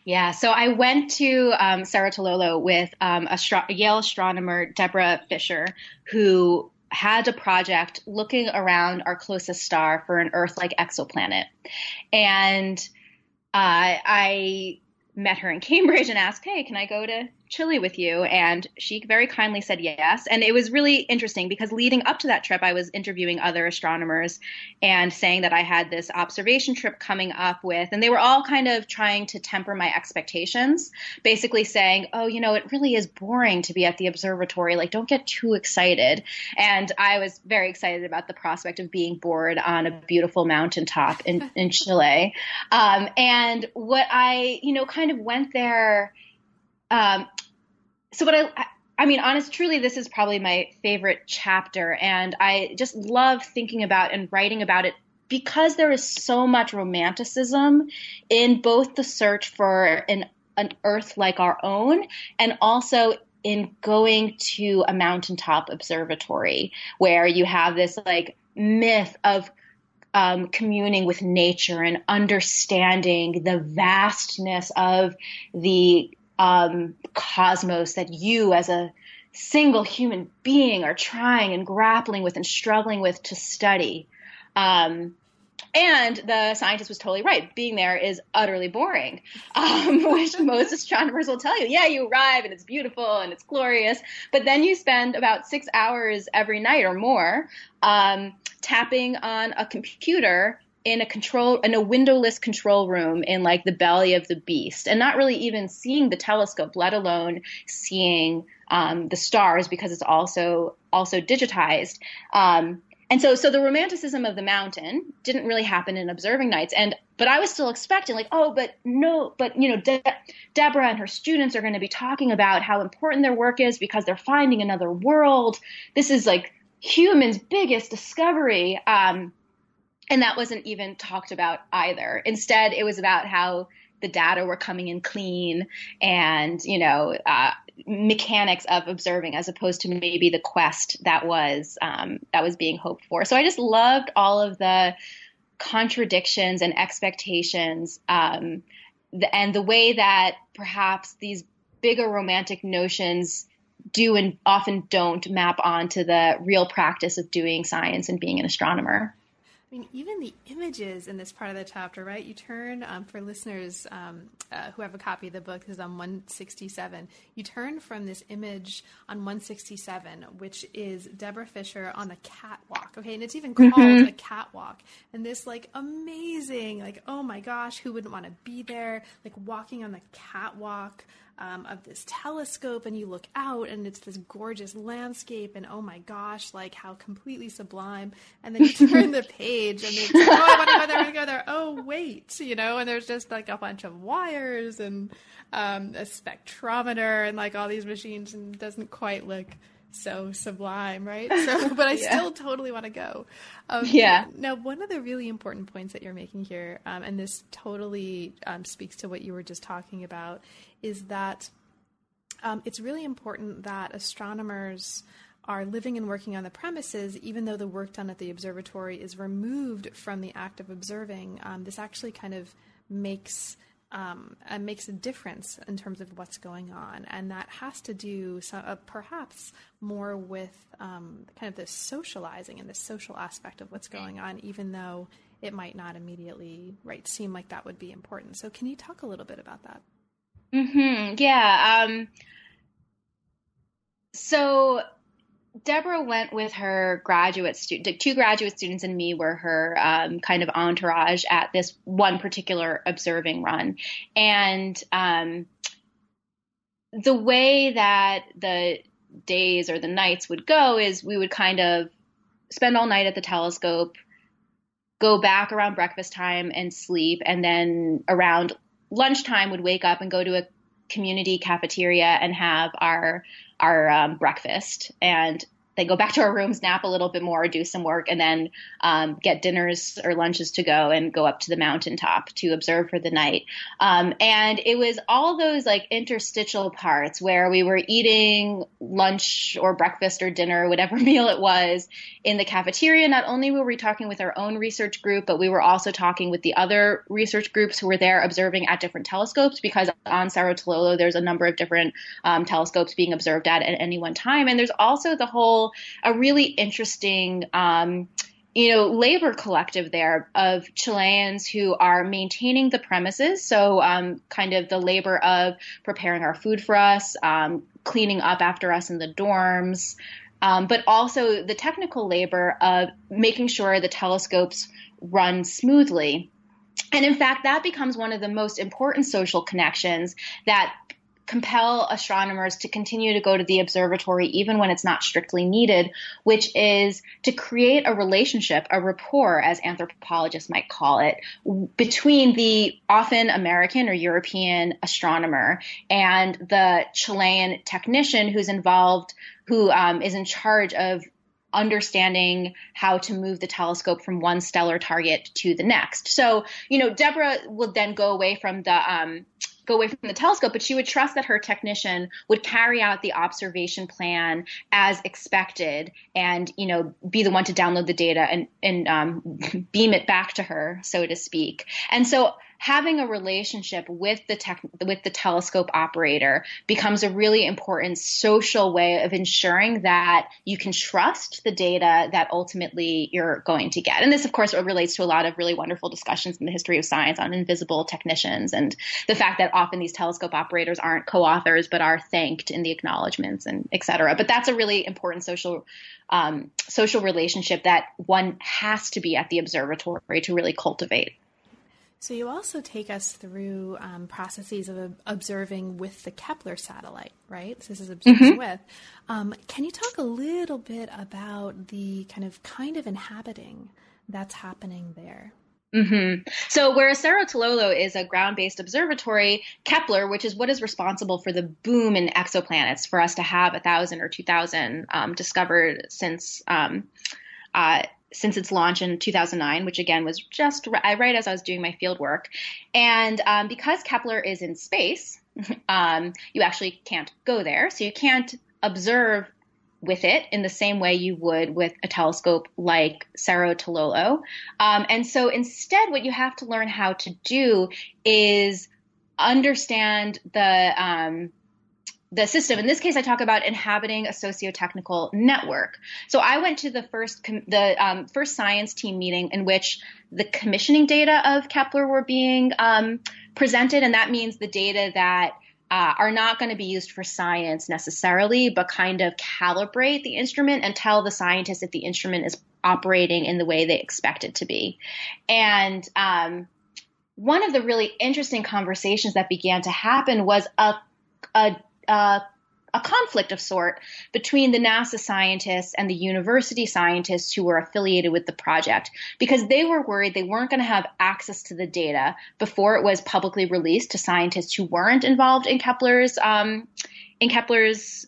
Yeah, so I went to um, Cerro Tololo with um, astro- Yale astronomer Deborah Fischer, who had a project looking around our closest star for an Earth like exoplanet. And uh, I met her in Cambridge and asked, Hey, can I go to Chile with you? And she very kindly said yes. And it was really interesting because leading up to that trip, I was interviewing other astronomers and saying that I had this observation trip coming up with, and they were all kind of trying to temper my expectations, basically saying, oh, you know, it really is boring to be at the observatory. Like, don't get too excited. And I was very excited about the prospect of being bored on a beautiful mountaintop in, in (laughs) Chile. Um, and what I, you know, kind of went there um, so what I, I mean, honest, truly, this is probably my favorite chapter, and I just love thinking about and writing about it because there is so much romanticism in both the search for an an Earth like our own, and also in going to a mountaintop observatory where you have this like myth of um, communing with nature and understanding the vastness of the um, cosmos that you as a single human being are trying and grappling with and struggling with to study. Um, and the scientist was totally right. Being there is utterly boring, (laughs) um, which most astronomers will tell you. Yeah, you arrive and it's beautiful and it's glorious, but then you spend about six hours every night or more um, tapping on a computer in a control in a windowless control room in like the belly of the beast and not really even seeing the telescope let alone seeing um, the stars because it's also also digitized. Um, and so so the romanticism of the mountain didn't really happen in observing nights and but i was still expecting like oh but no but you know De- deborah and her students are going to be talking about how important their work is because they're finding another world. This is like humans biggest discovery. Um, and that wasn't even talked about either. Instead, it was about how the data were coming in clean and you know uh, mechanics of observing as opposed to maybe the quest that was um, that was being hoped for so i just loved all of the contradictions and expectations um, the, and the way that perhaps these bigger romantic notions do and often don't map onto the real practice of doing science and being an astronomer. I mean, even the images in this part of the chapter, right? You turn um, for listeners um, uh, who have a copy of the book. This is on 167. You turn from this image on 167, which is Deborah Fischer on a catwalk. Okay, and it's even called mm-hmm. a catwalk. And this like amazing, like oh my gosh, who wouldn't want to be there? Like walking on the catwalk um, of this telescope and you look out and it's this gorgeous landscape and oh my gosh, like how completely sublime. And then you (laughs) turn the page and it's, oh, I want to go there, I want to go there. Oh, wait, you know, and there's just like a bunch of wires and um, a spectrometer and like all these machines and it doesn't quite look so sublime, right? So, (laughs) but I yeah. still totally want to go. Um, yeah. Now, one of the really important points that you're making here, um, and this totally um, speaks to what you were just talking about, is that um, it's really important that astronomers are living and working on the premises, even though the work done at the observatory is removed from the act of observing. Um, this actually kind of makes um, and makes a difference in terms of what's going on, and that has to do so, uh, perhaps more with um, kind of the socializing and the social aspect of what's going on, even though it might not immediately right seem like that would be important. So, can you talk a little bit about that? Mm-hmm. Yeah. Um, so Deborah went with her graduate student, two graduate students and me were her um, kind of entourage at this one particular observing run. And um, the way that the days or the nights would go is we would kind of spend all night at the telescope, go back around breakfast time and sleep, and then around lunchtime would wake up and go to a community cafeteria and have our our um, breakfast. And they go back to our rooms, nap a little bit more, do some work, and then um, get dinners or lunches to go and go up to the mountaintop to observe for the night. Um, and it was all those like interstitial parts where we were eating lunch or breakfast or dinner, whatever (laughs) meal it was, in the cafeteria. Not only were we talking with our own research group, but we were also talking with the other research groups who were there observing at different telescopes because on Cerro Tololo there's a number of different um, telescopes being observed at at any one time. And there's also the whole a really interesting um, you know, labor collective there of Chileans who are maintaining the premises. So, um, kind of the labor of preparing our food for us, um, cleaning up after us in the dorms, um, but also the technical labor of making sure the telescopes run smoothly. And in fact, that becomes one of the most important social connections that compel astronomers to continue to go to the observatory even when it's not strictly needed, which is to create a relationship, a rapport, as anthropologists might call it, between the often American or European astronomer and the Chilean technician who's involved, who um, is in charge of understanding how to move the telescope from one stellar target to the next. So, you know, Deborah will then go away from the um, go away from the telescope, but she would trust that her technician would carry out the observation plan as expected and, you know, be the one to download the data and, and um, (laughs) beam it back to her, so to speak. And so having a relationship with the tech, with the telescope operator becomes a really important social way of ensuring that you can trust the data that ultimately you're going to get. And this, of course, relates to a lot of really wonderful discussions in the history of science on invisible technicians and the fact that often these telescope operators aren't co-authors but are thanked in the acknowledgments and et cetera. But that's a really important social um, social relationship that one has to be at the observatory to really cultivate. So you also take us through um, processes of observing with the Kepler satellite, right? So this is observing mm-hmm. with. Um, can you talk a little bit about the kind of kind of inhabiting that's happening there? Mm-hmm. So, whereas Cerro Tololo is a ground based observatory, Kepler, which is what is responsible for the boom in exoplanets, for us to have a thousand or two thousand um, discovered since um, uh, since its launch in 2009, which again was just right as I was doing my field work. And um, because Kepler is in space, (laughs) um, you actually can't go there. So you can't observe with it in the same way you would with a telescope like Cerro Tololo. Um, and so instead, what you have to learn how to do is understand the um, the system. In this case, I talk about inhabiting a socio-technical network. So I went to the first com- the um, first science team meeting in which the commissioning data of Kepler were being um, presented, and that means the data that uh, are not going to be used for science necessarily, but kind of calibrate the instrument and tell the scientists if the instrument is operating in the way they expect it to be. And um, one of the really interesting conversations that began to happen was a, a, a a conflict of sort between the NASA scientists and the university scientists who were affiliated with the project because they were worried they weren't going to have access to the data before it was publicly released to scientists who weren't involved in Kepler's um, in Kepler's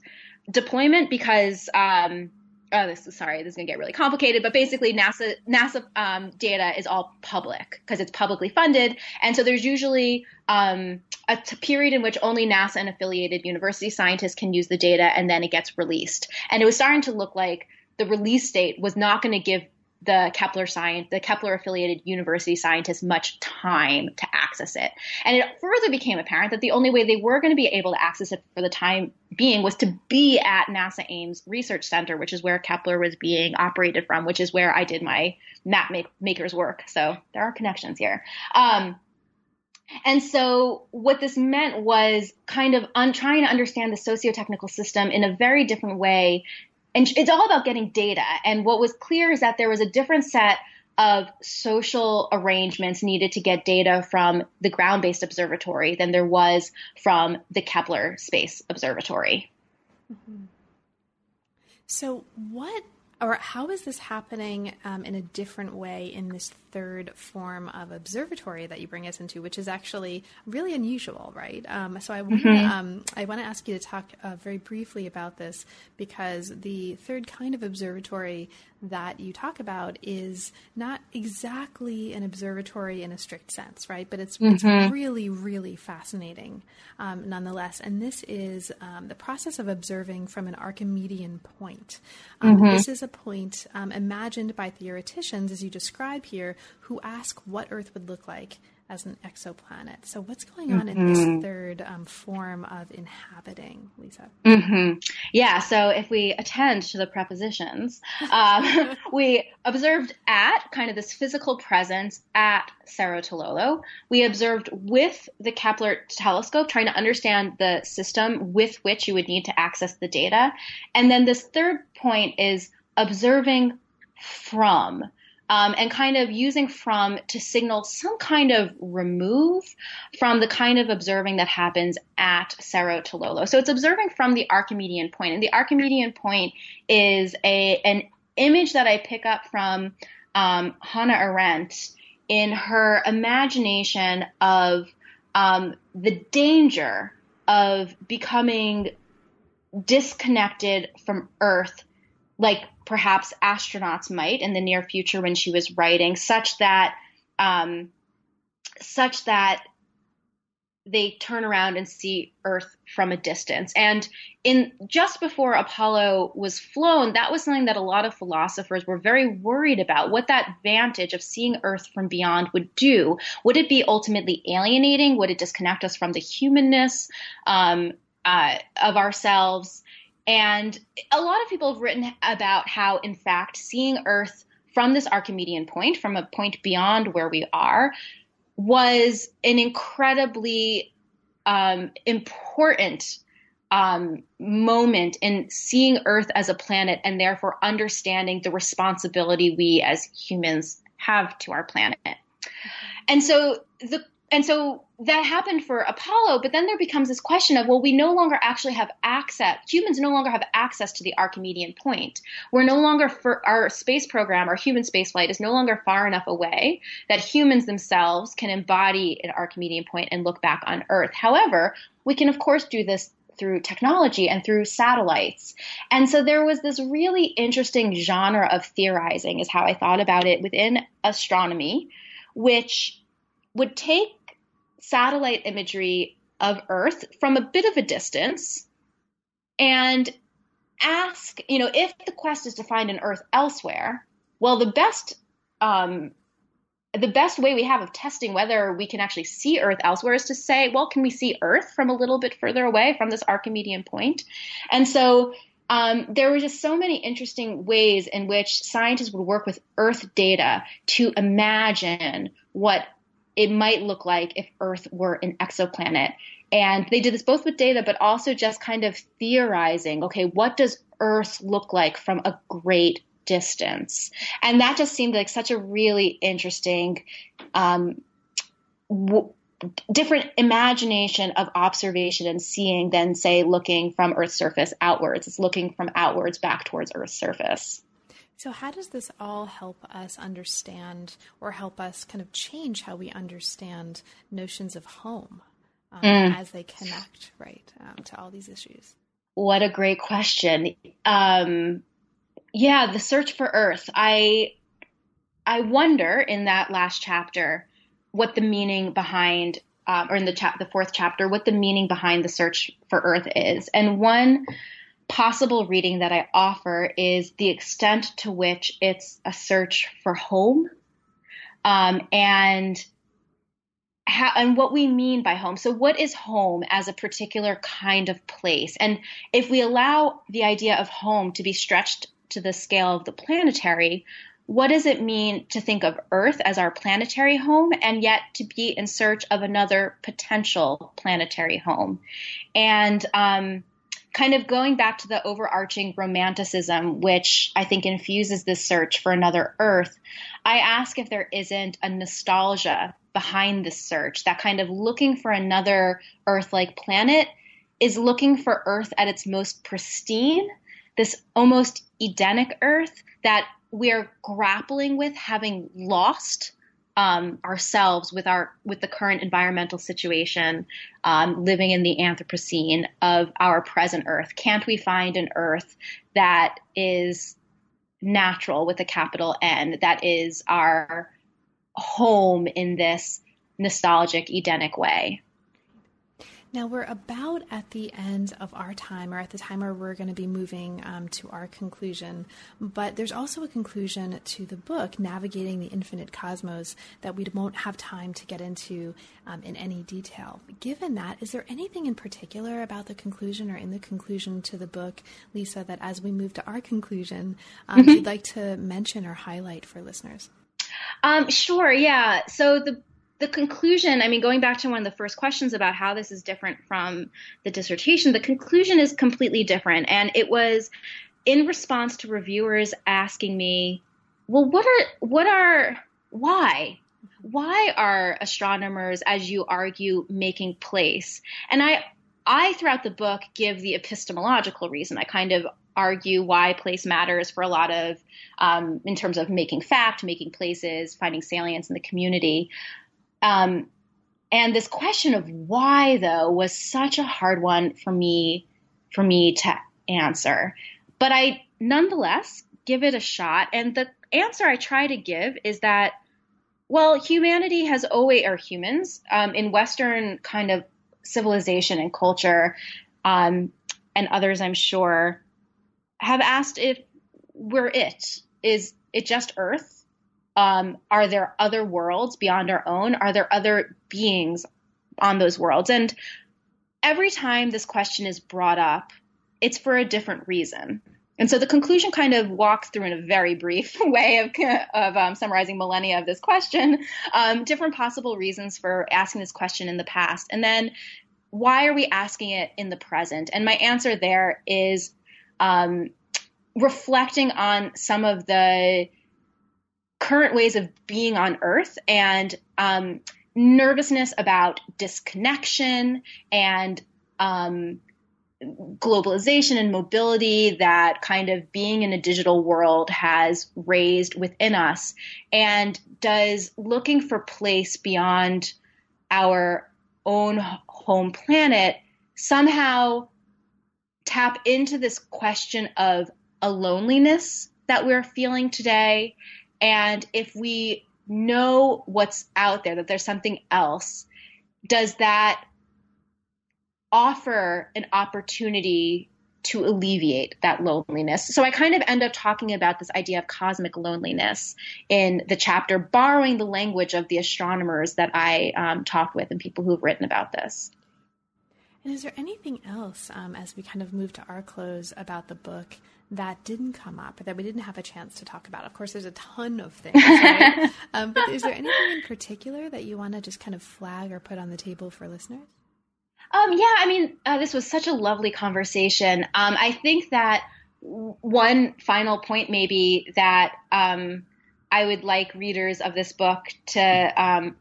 deployment because um, oh, this is sorry, this is gonna get really complicated, but basically NASA NASA um, data is all public because it's publicly funded, and so there's usually um, a t- period in which only NASA and affiliated university scientists can use the data, and then it gets released. And it was starting to look like the release date was not going to give the Kepler science, the Kepler affiliated university scientists much time to access it. And it further became apparent that the only way they were going to be able to access it for the time being was to be at NASA Ames Research Center, which is where Kepler was being operated from, which is where I did my map make- maker's work. So there are connections here. Um, and so what this meant was kind of un- trying to understand the socio-technical system in a very different way and it's all about getting data. And what was clear is that there was a different set of social arrangements needed to get data from the ground based observatory than there was from the Kepler Space Observatory. Mm-hmm. So, what or how is this happening um, in a different way in this third form of observatory that you bring us into, which is actually really unusual, right? Um, so I want mm-hmm. um, I want to ask you to talk uh, very briefly about this because the third kind of observatory that you talk about is not exactly an observatory in a strict sense, right? But it's, mm-hmm. it's really, really fascinating um, nonetheless. And this is um, the process of observing from an Archimedean point. Um, mm-hmm. This is a point um, imagined by theoreticians, as you describe here, who ask what Earth would look like as an exoplanet. So, what's going on mm-hmm. in this mm-hmm. third um, form of inhabiting, Lisa? Mm-hmm. Yeah, so if we attend to the prepositions, um, (laughs) we observed at kind of this physical presence at Cerro Tololo. We observed with the Kepler telescope, trying to understand the system with which you would need to access the data. And then this third point is observing from um, and kind of using from to signal some kind of remove from the kind of observing that happens at Cerro Tololo. So it's observing from the Archimedean point, and the Archimedean point is a an image that I pick up from um, Hannah Arendt in her imagination of um, the danger of becoming disconnected from Earth like perhaps astronauts might in the near future when she was writing, such that um, such that they turn around and see Earth from a distance. And in just before Apollo was flown, that was something that a lot of philosophers were very worried about. What that vantage of seeing Earth from beyond would do. Would it be ultimately alienating? Would it disconnect us from the humanness um, uh, of ourselves? And a lot of people have written about how, in fact, seeing Earth from this Archimedean point, from a point beyond where we are, was an incredibly um, important um, moment in seeing Earth as a planet and therefore understanding the responsibility we as humans have to our planet. And so the and so that happened for Apollo, but then there becomes this question of, well, we no longer actually have access, humans no longer have access to the Archimedean point. We're no longer, for our space program, our human spaceflight is no longer far enough away that humans themselves can embody an Archimedean point and look back on Earth. However, we can, of course, do this through technology and through satellites. And so there was this really interesting genre of theorizing, is how I thought about it within astronomy, which would take satellite imagery of Earth from a bit of a distance and ask, you know, if the quest is to find an Earth elsewhere, well, the best um, the best way we have of testing whether we can actually see Earth elsewhere is to say, well, can we see Earth from a little bit further away from this Archimedean point? And so um, there were just so many interesting ways in which scientists would work with Earth data to imagine what it might look like if Earth were an exoplanet. And they did this both with data, but also just kind of theorizing okay, what does Earth look like from a great distance? And that just seemed like such a really interesting, um, w- different imagination of observation and seeing than, say, looking from Earth's surface outwards. It's looking from outwards back towards Earth's surface. So, how does this all help us understand or help us kind of change how we understand notions of home um, mm. as they connect, right, um, to all these issues? What a great question. Um, yeah, the search for Earth. I I wonder in that last chapter what the meaning behind, um, or in the chap, the fourth chapter, what the meaning behind the search for Earth is. And one possible reading that I offer is the extent to which it's a search for home um, and how, and what we mean by home. So, what is home as a particular kind of place? And if we allow the idea of home to be stretched to the scale of the planetary, what does it mean to think of Earth as our planetary home and yet to be in search of another potential planetary home? And um, kind of going back to the overarching romanticism, which I think infuses this search for another Earth, I ask if there isn't a nostalgia behind this search, that kind of looking for another Earth like planet is looking for Earth at its most pristine, this almost Edenic Earth that we're grappling with having lost um, ourselves with our with the current environmental situation, um, living in the Anthropocene of our present Earth. Can't we find an Earth that is natural with a capital N, that is our home in this nostalgic Edenic way? Now we're about at the end of our time, or at the time where we're going to be moving um, to our conclusion. But there's also a conclusion to the book, Navigating the Infinite Cosmos, that we won't have time to get into um, in any detail. Given that, is there anything in particular about the conclusion or in the conclusion to the book, Lisa, that as we move to our conclusion, um, mm-hmm. you'd like to mention or highlight for listeners? Um, sure, yeah. So the the conclusion, I mean, going back to one of the first questions about how this is different from the dissertation, the conclusion is completely different. And it was in response to reviewers asking me, well, what are, what are, why? Why are astronomers, as you argue, making place? And I, I throughout the book give the epistemological reason. I kind of argue why place matters for a lot of, um, in terms of making fact, making places, finding salience in the community. Um, and this question of why, though, was such a hard one for me for me to answer. But I nonetheless give it a shot. And the answer I try to give is that, well, humanity has always, or humans um, in Western kind of civilization and culture, um, and others, I'm sure, have asked if we're it. Is it just Earth? Um, are there other worlds beyond our own? Are there other beings on those worlds? And every time this question is brought up, it's for a different reason. And so the conclusion kind of walks through in a very brief (laughs) way of, of um, summarizing millennia of this question, um, different possible reasons for asking this question in the past. And then why are we asking it in the present? And my answer there is um, reflecting on some of the current ways of being on Earth and um, nervousness about disconnection and um, globalization and mobility that kind of being in a digital world has raised within us and does looking for place beyond our own home planet somehow tap into this question of a loneliness that we're feeling today. And if we know what's out there, that there's something else, does that offer an opportunity to alleviate that loneliness. So I kind of end up talking about this idea of cosmic loneliness in the chapter, borrowing the language of the astronomers that I um, talked with and people who've written about this. And is there anything else um, as we kind of move to our close about the book that didn't come up or that we didn't have a chance to talk about? Of course, there's a ton of things, right? (laughs) um, but is there anything in particular that you want to just kind of flag or put on the table for listeners? Um, yeah, I mean, uh, this was such a lovely conversation. Um, I think that one final point, maybe, that um, I would like readers of this book to um,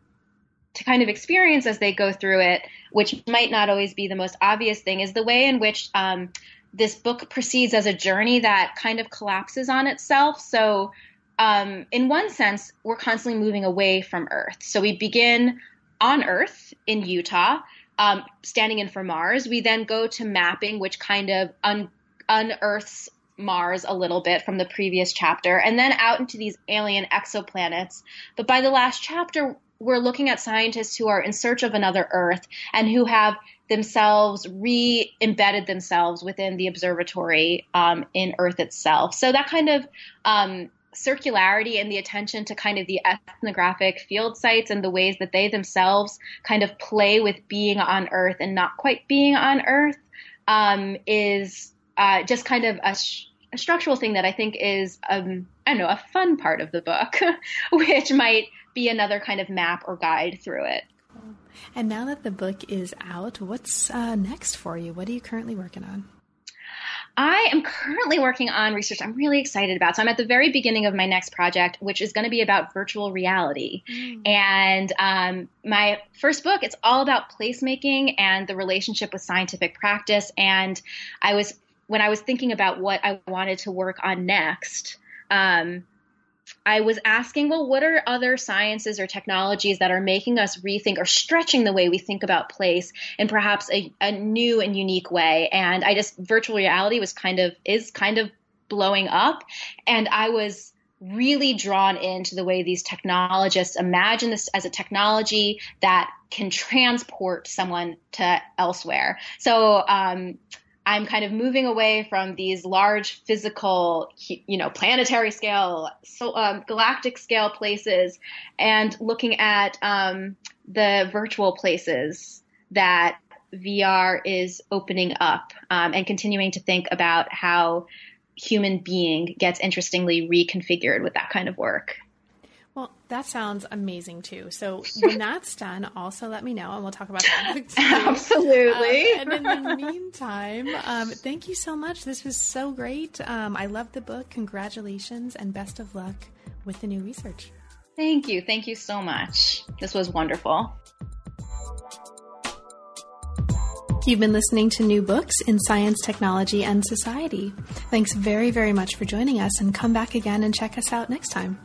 to kind of experience as they go through it, which might not always be the most obvious thing, is the way in which um, this book proceeds as a journey that kind of collapses on itself. So, um, in one sense, we're constantly moving away from Earth. So we begin on Earth in Utah um, standing in for Mars. We then go to mapping, which kind of un- unearths Mars a little bit from the previous chapter, and then out into these alien exoplanets. But by the last chapter, we're looking at scientists who are in search of another Earth and who have themselves re embedded themselves within the observatory um, in Earth itself. So that kind of um, circularity and the attention to kind of the ethnographic field sites and the ways that they themselves kind of play with being on Earth and not quite being on Earth um, is uh, just kind of a, sh- a, structural thing that I think is, um, I don't know, a fun part of the book, (laughs) which might be another kind of map or guide through it. And now that the book is out, what's uh, next for you? What are you currently working on? I am currently working on research I'm really excited about. So I'm at the very beginning of my next project, which is going to be about virtual reality. Mm. And um, my first book, it's all about placemaking and the relationship with scientific practice. And I was, when I was thinking about what I wanted to work on next, um, I was asking, well, what are other sciences or technologies that are making us rethink or stretching the way we think about place in perhaps a, a new and unique way? And I just, virtual reality was kind of, is kind of blowing up. And I was really drawn into the way these technologists imagine this as a technology that can transport someone to elsewhere. So, um, I'm kind of moving away from these large physical, you know, planetary scale, so, um, galactic scale places, and looking at um, the virtual places that VR is opening up, um, and continuing to think about how human being gets interestingly reconfigured with that kind of work. That sounds amazing too. So when (laughs) that's done, also let me know, and we'll talk about that. (laughs) Absolutely. Um, and in the meantime, um, thank you so much. This was so great. Um, I love the book. Congratulations, and best of luck with the new research. Thank you. Thank you so much. This was wonderful. You've been listening to new books in science, technology, and society. Thanks very, very much for joining us, and come back again and check us out next time.